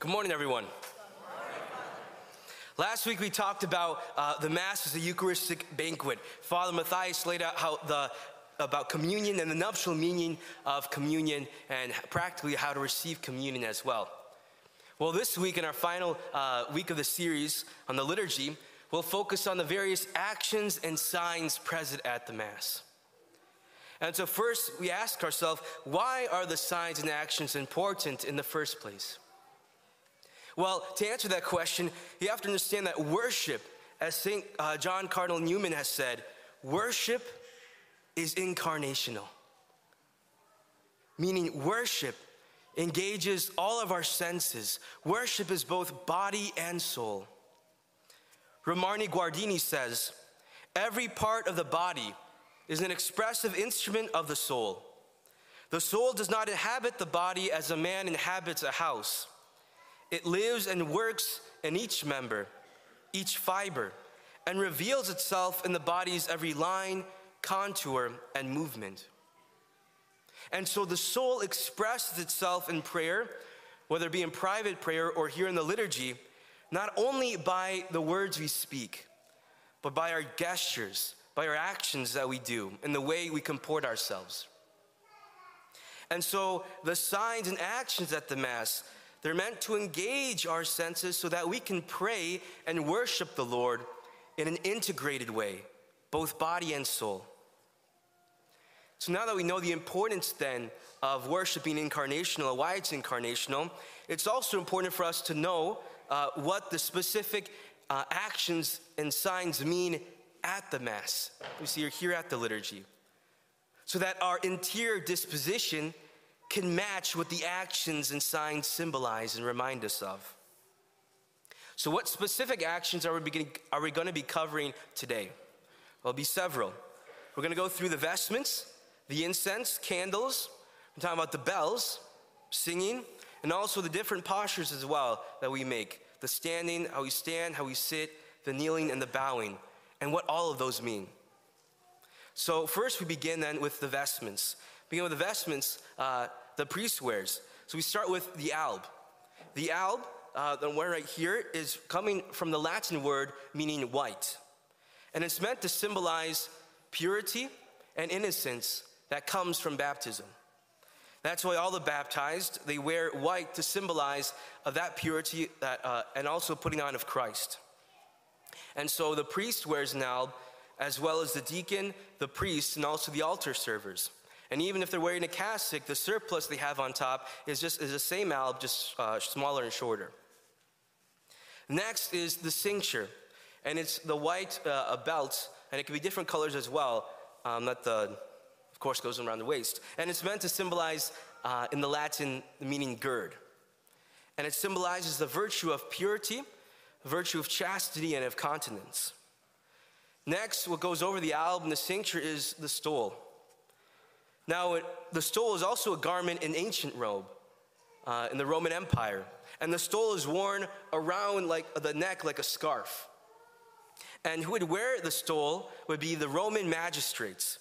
Good morning, everyone. Last week we talked about uh, the Mass as a Eucharistic banquet. Father Matthias laid out how the about communion and the nuptial meaning of communion and practically how to receive communion as well. Well, this week, in our final uh, week of the series on the liturgy, we'll focus on the various actions and signs present at the Mass. And so, first, we ask ourselves why are the signs and actions important in the first place? Well, to answer that question, you have to understand that worship, as St. Uh, John Cardinal Newman has said, worship is incarnational. Meaning, worship engages all of our senses. Worship is both body and soul. Romano Guardini says, every part of the body is an expressive instrument of the soul. The soul does not inhabit the body as a man inhabits a house. It lives and works in each member, each fiber, and reveals itself in the body's every line, contour, and movement. And so the soul expresses itself in prayer, whether it be in private prayer or here in the liturgy, not only by the words we speak, but by our gestures, by our actions that we do, and the way we comport ourselves. And so the signs and actions at the Mass they're meant to engage our senses so that we can pray and worship the Lord in an integrated way, both body and soul. So now that we know the importance then of worship being incarnational, why it's incarnational, it's also important for us to know uh, what the specific uh, actions and signs mean at the Mass. We see here at the liturgy. So that our interior disposition can match what the actions and signs symbolize and remind us of. So, what specific actions are we, beginning, are we going to be covering today? Well, be several. We're going to go through the vestments, the incense, candles. We're talking about the bells, singing, and also the different postures as well that we make the standing, how we stand, how we sit, the kneeling, and the bowing, and what all of those mean. So, first, we begin then with the vestments. Begin with the vestments. Uh, the priest wears. So we start with the alb. The alb, uh, the one right here, is coming from the Latin word meaning white. And it's meant to symbolize purity and innocence that comes from baptism. That's why all the baptized, they wear white to symbolize of that purity that, uh, and also putting on of Christ. And so the priest wears an alb, as well as the deacon, the priest, and also the altar servers. And even if they're wearing a cassock, the surplice they have on top is just is the same alb, just uh, smaller and shorter. Next is the cincture, and it's the white uh, belt, and it can be different colors as well. Um, that the, of course, goes around the waist, and it's meant to symbolize, uh, in the Latin, the meaning gird, and it symbolizes the virtue of purity, virtue of chastity, and of continence. Next, what goes over the alb and the cincture is the stole. Now, the stole is also a garment in ancient Rome, uh, in the Roman Empire. And the stole is worn around like the neck like a scarf. And who would wear the stole would be the Roman magistrates.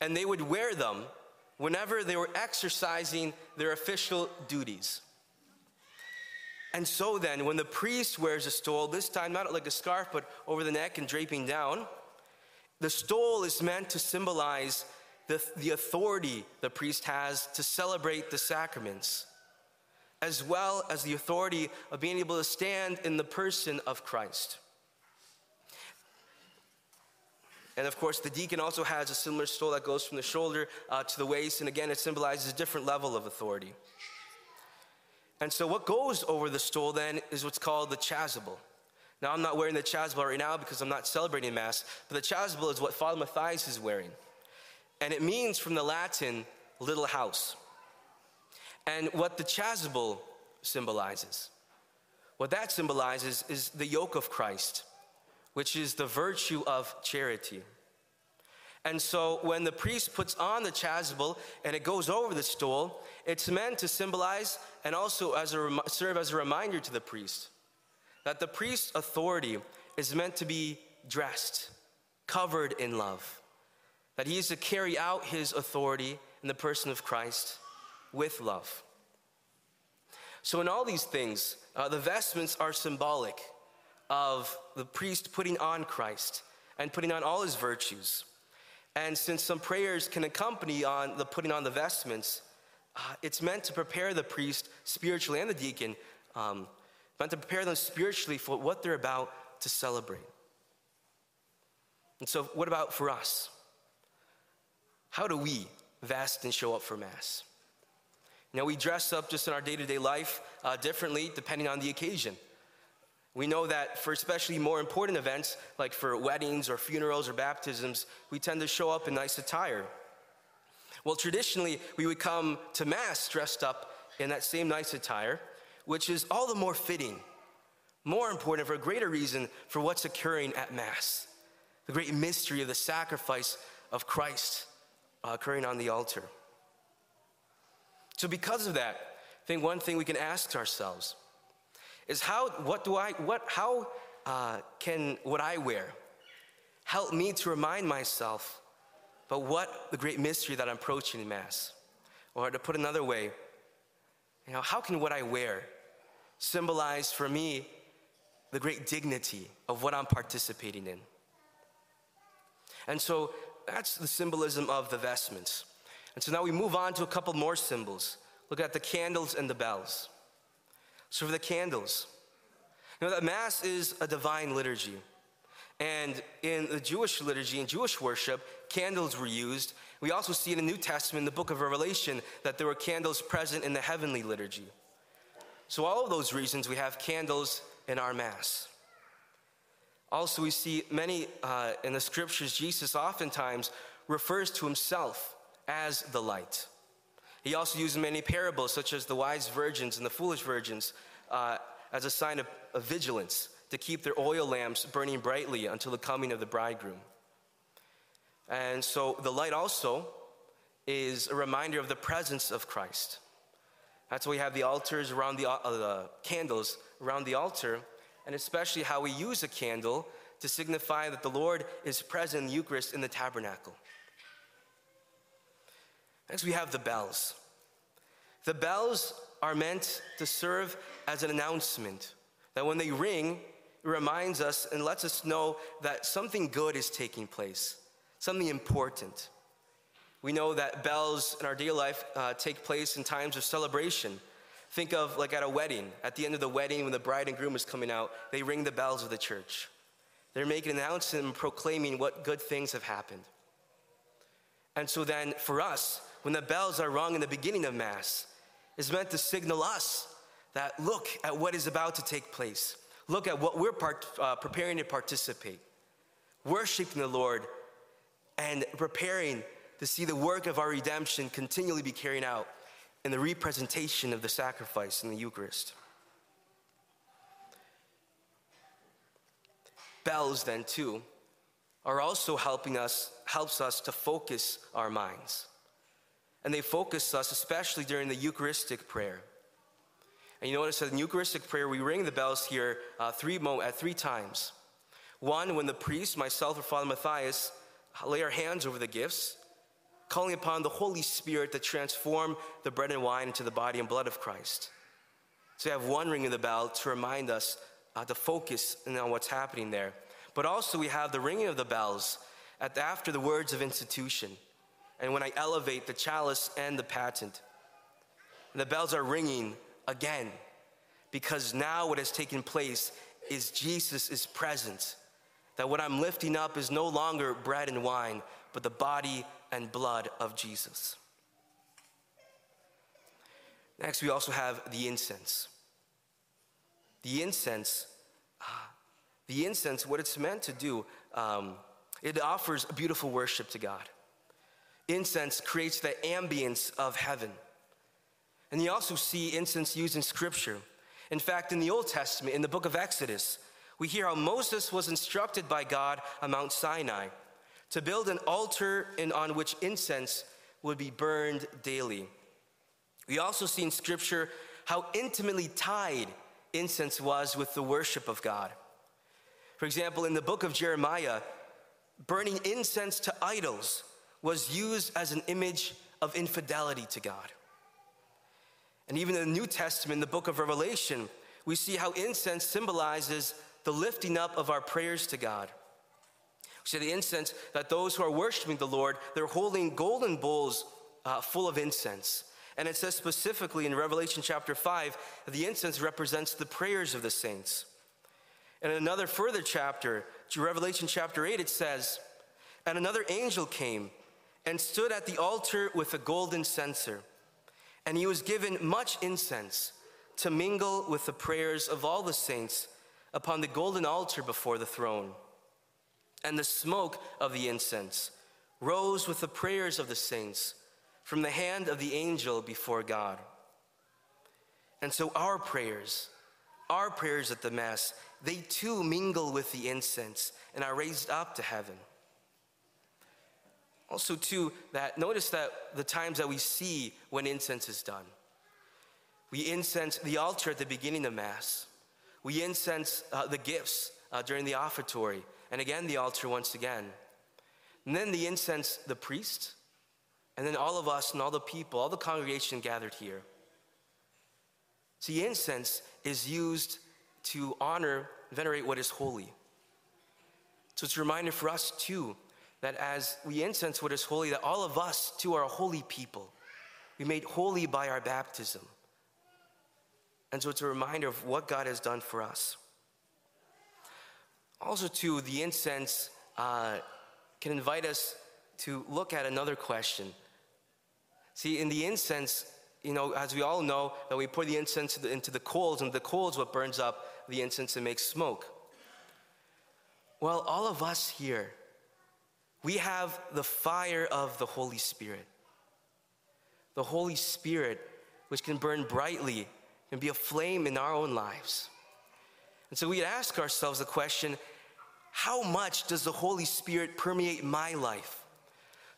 And they would wear them whenever they were exercising their official duties. And so then, when the priest wears a stole, this time not like a scarf, but over the neck and draping down, the stole is meant to symbolize the, the authority the priest has to celebrate the sacraments, as well as the authority of being able to stand in the person of Christ. And of course, the deacon also has a similar stole that goes from the shoulder uh, to the waist, and again, it symbolizes a different level of authority. And so, what goes over the stole then is what's called the chasuble. Now, I'm not wearing the chasuble right now because I'm not celebrating Mass, but the chasuble is what Father Matthias is wearing and it means from the Latin little house. And what the chasuble symbolizes, what that symbolizes is the yoke of Christ, which is the virtue of charity. And so when the priest puts on the chasuble and it goes over the stole, it's meant to symbolize and also as a, serve as a reminder to the priest that the priest's authority is meant to be dressed, covered in love that he is to carry out his authority in the person of Christ with love. So, in all these things, uh, the vestments are symbolic of the priest putting on Christ and putting on all his virtues. And since some prayers can accompany on the putting on the vestments, uh, it's meant to prepare the priest spiritually and the deacon, um, meant to prepare them spiritually for what they're about to celebrate. And so, what about for us? How do we vest and show up for Mass? Now, we dress up just in our day to day life uh, differently depending on the occasion. We know that for especially more important events, like for weddings or funerals or baptisms, we tend to show up in nice attire. Well, traditionally, we would come to Mass dressed up in that same nice attire, which is all the more fitting, more important for a greater reason for what's occurring at Mass the great mystery of the sacrifice of Christ occurring on the altar. So, because of that, I think one thing we can ask ourselves is how, what do I, what, how uh, can what I wear help me to remind myself about what the great mystery that I'm approaching in Mass? Or to put another way, you know, how can what I wear symbolize for me the great dignity of what I'm participating in? And so that's the symbolism of the vestments. And so now we move on to a couple more symbols. Look at the candles and the bells. So for the candles, you know that Mass is a divine liturgy. And in the Jewish liturgy and Jewish worship, candles were used. We also see in the New Testament, in the book of Revelation, that there were candles present in the heavenly liturgy. So, all of those reasons, we have candles in our Mass. Also, we see many uh, in the scriptures, Jesus oftentimes refers to himself as the light. He also uses many parables, such as the wise virgins and the foolish virgins, uh, as a sign of, of vigilance to keep their oil lamps burning brightly until the coming of the bridegroom. And so the light also is a reminder of the presence of Christ. That's why we have the altars around the, uh, the candles around the altar and especially how we use a candle to signify that the Lord is present in the Eucharist in the tabernacle. Next, we have the bells. The bells are meant to serve as an announcement that when they ring, it reminds us and lets us know that something good is taking place, something important. We know that bells in our daily life uh, take place in times of celebration, Think of like at a wedding, at the end of the wedding, when the bride and groom is coming out, they ring the bells of the church. They're making an announcement and proclaiming what good things have happened. And so then for us, when the bells are rung in the beginning of Mass, is meant to signal us that look at what is about to take place. Look at what we're part, uh, preparing to participate, worshiping the Lord, and preparing to see the work of our redemption continually be carried out in the representation of the sacrifice in the Eucharist. Bells, then, too, are also helping us, helps us to focus our minds. And they focus us, especially during the Eucharistic prayer. And you notice that in Eucharistic prayer, we ring the bells here uh, three mo- at three times. One, when the priest, myself or Father Matthias, lay our hands over the gifts calling upon the Holy Spirit to transform the bread and wine into the body and blood of Christ. So we have one ring of the bell to remind us uh, to focus on what's happening there. But also we have the ringing of the bells at the, after the words of institution. And when I elevate the chalice and the paten, and the bells are ringing again because now what has taken place is Jesus is present. That what I'm lifting up is no longer bread and wine, but the body and blood of Jesus. Next, we also have the incense. The incense, ah, the incense, what it's meant to do, um, it offers a beautiful worship to God. Incense creates the ambience of heaven. And you also see incense used in Scripture. In fact, in the Old Testament, in the book of Exodus, we hear how Moses was instructed by God on Mount Sinai to build an altar in, on which incense would be burned daily. We also see in Scripture how intimately tied incense was with the worship of God. For example, in the book of Jeremiah, burning incense to idols was used as an image of infidelity to God. And even in the New Testament, the book of Revelation, we see how incense symbolizes the lifting up of our prayers to God. See the incense that those who are worshiping the Lord, they're holding golden bowls uh, full of incense. And it says specifically in Revelation chapter 5 the incense represents the prayers of the saints. And in another further chapter, Revelation chapter 8, it says, And another angel came and stood at the altar with a golden censer. And he was given much incense to mingle with the prayers of all the saints upon the golden altar before the throne. And the smoke of the incense rose with the prayers of the saints from the hand of the angel before God. And so our prayers, our prayers at the Mass, they too mingle with the incense and are raised up to heaven. Also, too, that notice that the times that we see when incense is done. We incense the altar at the beginning of Mass. We incense uh, the gifts uh, during the offertory, and again the altar once again. And then the incense, the priest, and then all of us and all the people, all the congregation gathered here. See, incense is used to honor, venerate what is holy. So it's a reminder for us too that as we incense what is holy, that all of us too are a holy people. We made holy by our baptism. And so it's a reminder of what God has done for us. Also, too, the incense uh, can invite us to look at another question See, in the incense, you know, as we all know, that we pour the incense into the coals, and the coals what burns up the incense and makes smoke. Well, all of us here, we have the fire of the Holy Spirit. The Holy Spirit, which can burn brightly and be a flame in our own lives. And so we ask ourselves the question how much does the Holy Spirit permeate my life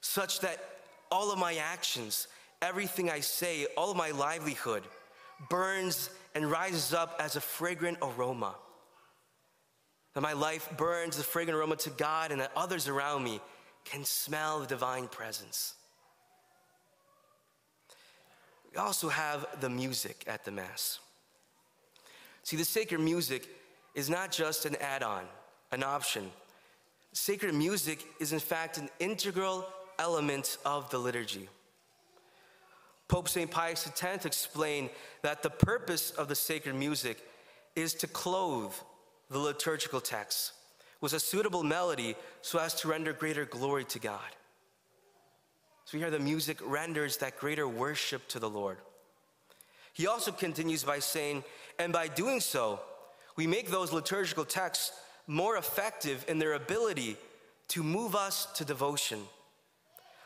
such that all of my actions, everything I say, all of my livelihood burns and rises up as a fragrant aroma. That my life burns the fragrant aroma to God and that others around me can smell the divine presence. We also have the music at the Mass. See, the sacred music is not just an add on, an option. Sacred music is, in fact, an integral element of the liturgy. Pope St. Pius X explained that the purpose of the sacred music is to clothe the liturgical text with a suitable melody so as to render greater glory to God. So we hear the music renders that greater worship to the Lord. He also continues by saying, and by doing so, we make those liturgical texts more effective in their ability to move us to devotion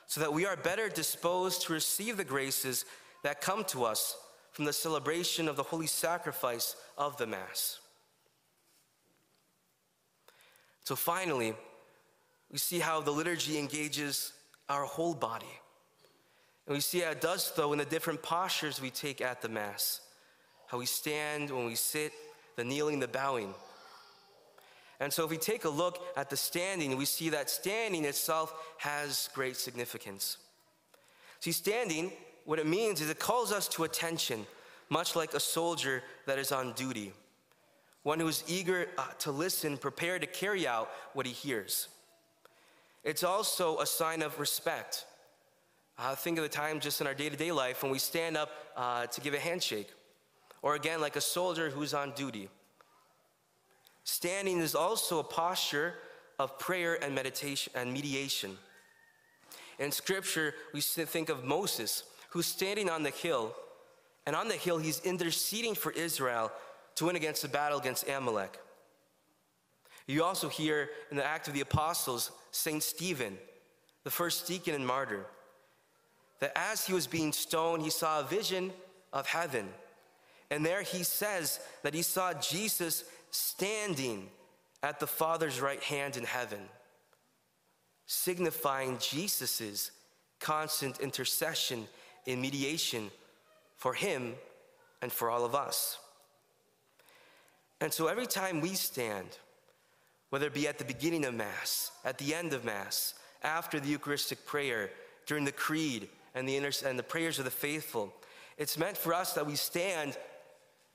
so that we are better disposed to receive the graces that come to us from the celebration of the holy sacrifice of the Mass. So finally, we see how the liturgy engages our whole body. And we see how it does so in the different postures we take at the Mass how we stand, when we sit, the kneeling, the bowing. And so, if we take a look at the standing, we see that standing itself has great significance. See, standing, what it means is it calls us to attention, much like a soldier that is on duty, one who is eager uh, to listen, prepared to carry out what he hears. It's also a sign of respect. Uh, think of the time just in our day to day life when we stand up uh, to give a handshake, or again, like a soldier who's on duty. Standing is also a posture of prayer and meditation and mediation. In scripture, we think of Moses, who's standing on the hill, and on the hill, he's interceding for Israel to win against the battle against Amalek. You also hear in the Act of the Apostles, St. Stephen, the first deacon and martyr, that as he was being stoned, he saw a vision of heaven. And there he says that he saw Jesus standing at the Father's right hand in heaven, signifying Jesus' constant intercession in mediation for him and for all of us. And so every time we stand, whether it be at the beginning of Mass, at the end of Mass, after the Eucharistic prayer, during the Creed and the, inter- and the prayers of the faithful, It's meant for us that we stand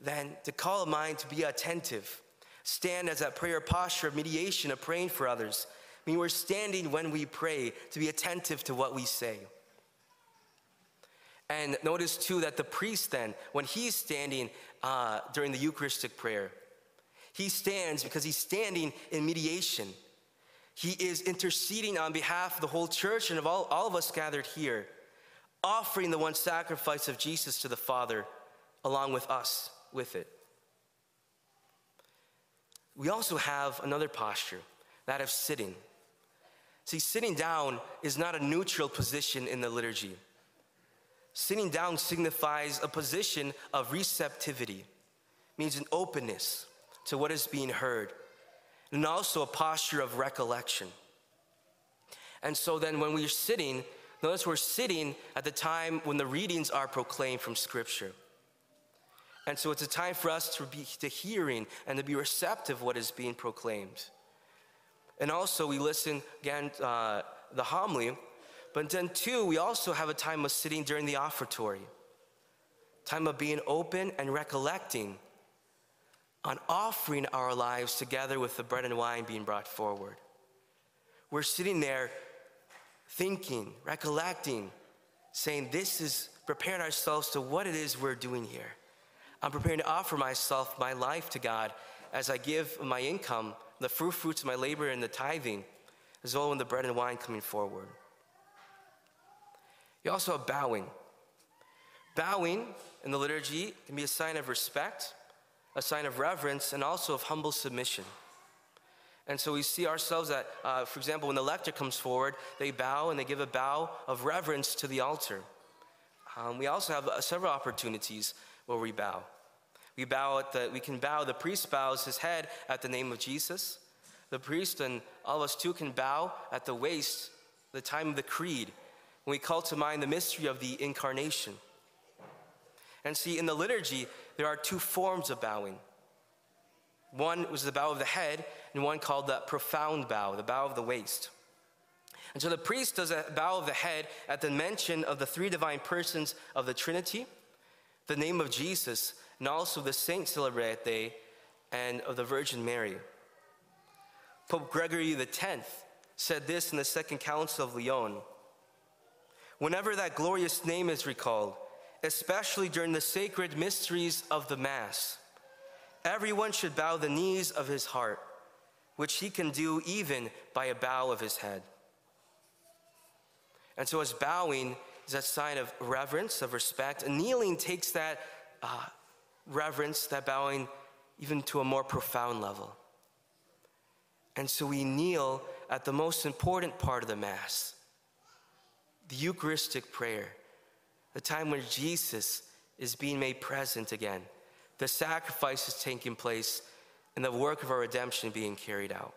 then to call a mind to be attentive. Stand as that prayer posture of mediation, of praying for others. I mean, we're standing when we pray to be attentive to what we say. And notice too that the priest, then, when he's standing uh, during the Eucharistic prayer, he stands because he's standing in mediation. He is interceding on behalf of the whole church and of all, all of us gathered here, offering the one sacrifice of Jesus to the Father along with us with it. We also have another posture, that of sitting. See, sitting down is not a neutral position in the liturgy. Sitting down signifies a position of receptivity, means an openness to what is being heard, and also a posture of recollection. And so then, when we're sitting, notice we're sitting at the time when the readings are proclaimed from Scripture. And so it's a time for us to be to hearing and to be receptive what is being proclaimed. And also we listen again uh, the homily, but then too we also have a time of sitting during the offertory, time of being open and recollecting on offering our lives together with the bread and wine being brought forward. We're sitting there thinking, recollecting, saying, This is preparing ourselves to what it is we're doing here. I'm preparing to offer myself, my life to God as I give my income, the fruit fruits of my labor and the tithing, as well as the bread and wine coming forward. You also have bowing. Bowing in the liturgy can be a sign of respect, a sign of reverence, and also of humble submission. And so we see ourselves that, uh, for example, when the lector comes forward, they bow and they give a bow of reverence to the altar. Um, we also have uh, several opportunities where we bow. We bow at the, we can bow, the priest bows his head at the name of Jesus. The priest and all of us too can bow at the waist, the time of the creed, when we call to mind the mystery of the incarnation. And see, in the liturgy, there are two forms of bowing. One was the bow of the head, and one called the profound bow, the bow of the waist. And so the priest does a bow of the head at the mention of the three divine persons of the Trinity the name of Jesus, and also the saint celebrate and of the Virgin Mary. Pope Gregory X said this in the Second Council of Lyon. Whenever that glorious name is recalled, especially during the sacred mysteries of the Mass, everyone should bow the knees of his heart, which he can do even by a bow of his head. And so, as bowing is a sign of reverence, of respect. And kneeling takes that uh, reverence, that bowing, even to a more profound level. And so we kneel at the most important part of the Mass, the Eucharistic prayer, the time when Jesus is being made present again, the sacrifice is taking place, and the work of our redemption being carried out.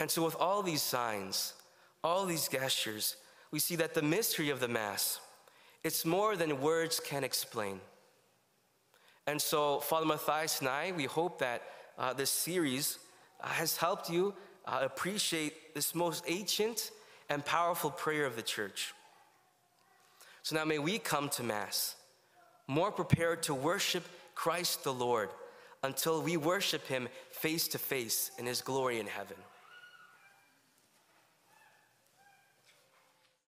And so, with all these signs, all these gestures, we see that the mystery of the Mass, it's more than words can explain. And so, Father Matthias and I, we hope that uh, this series uh, has helped you uh, appreciate this most ancient and powerful prayer of the church. So now may we come to Mass more prepared to worship Christ the Lord until we worship Him face to face in His glory in heaven.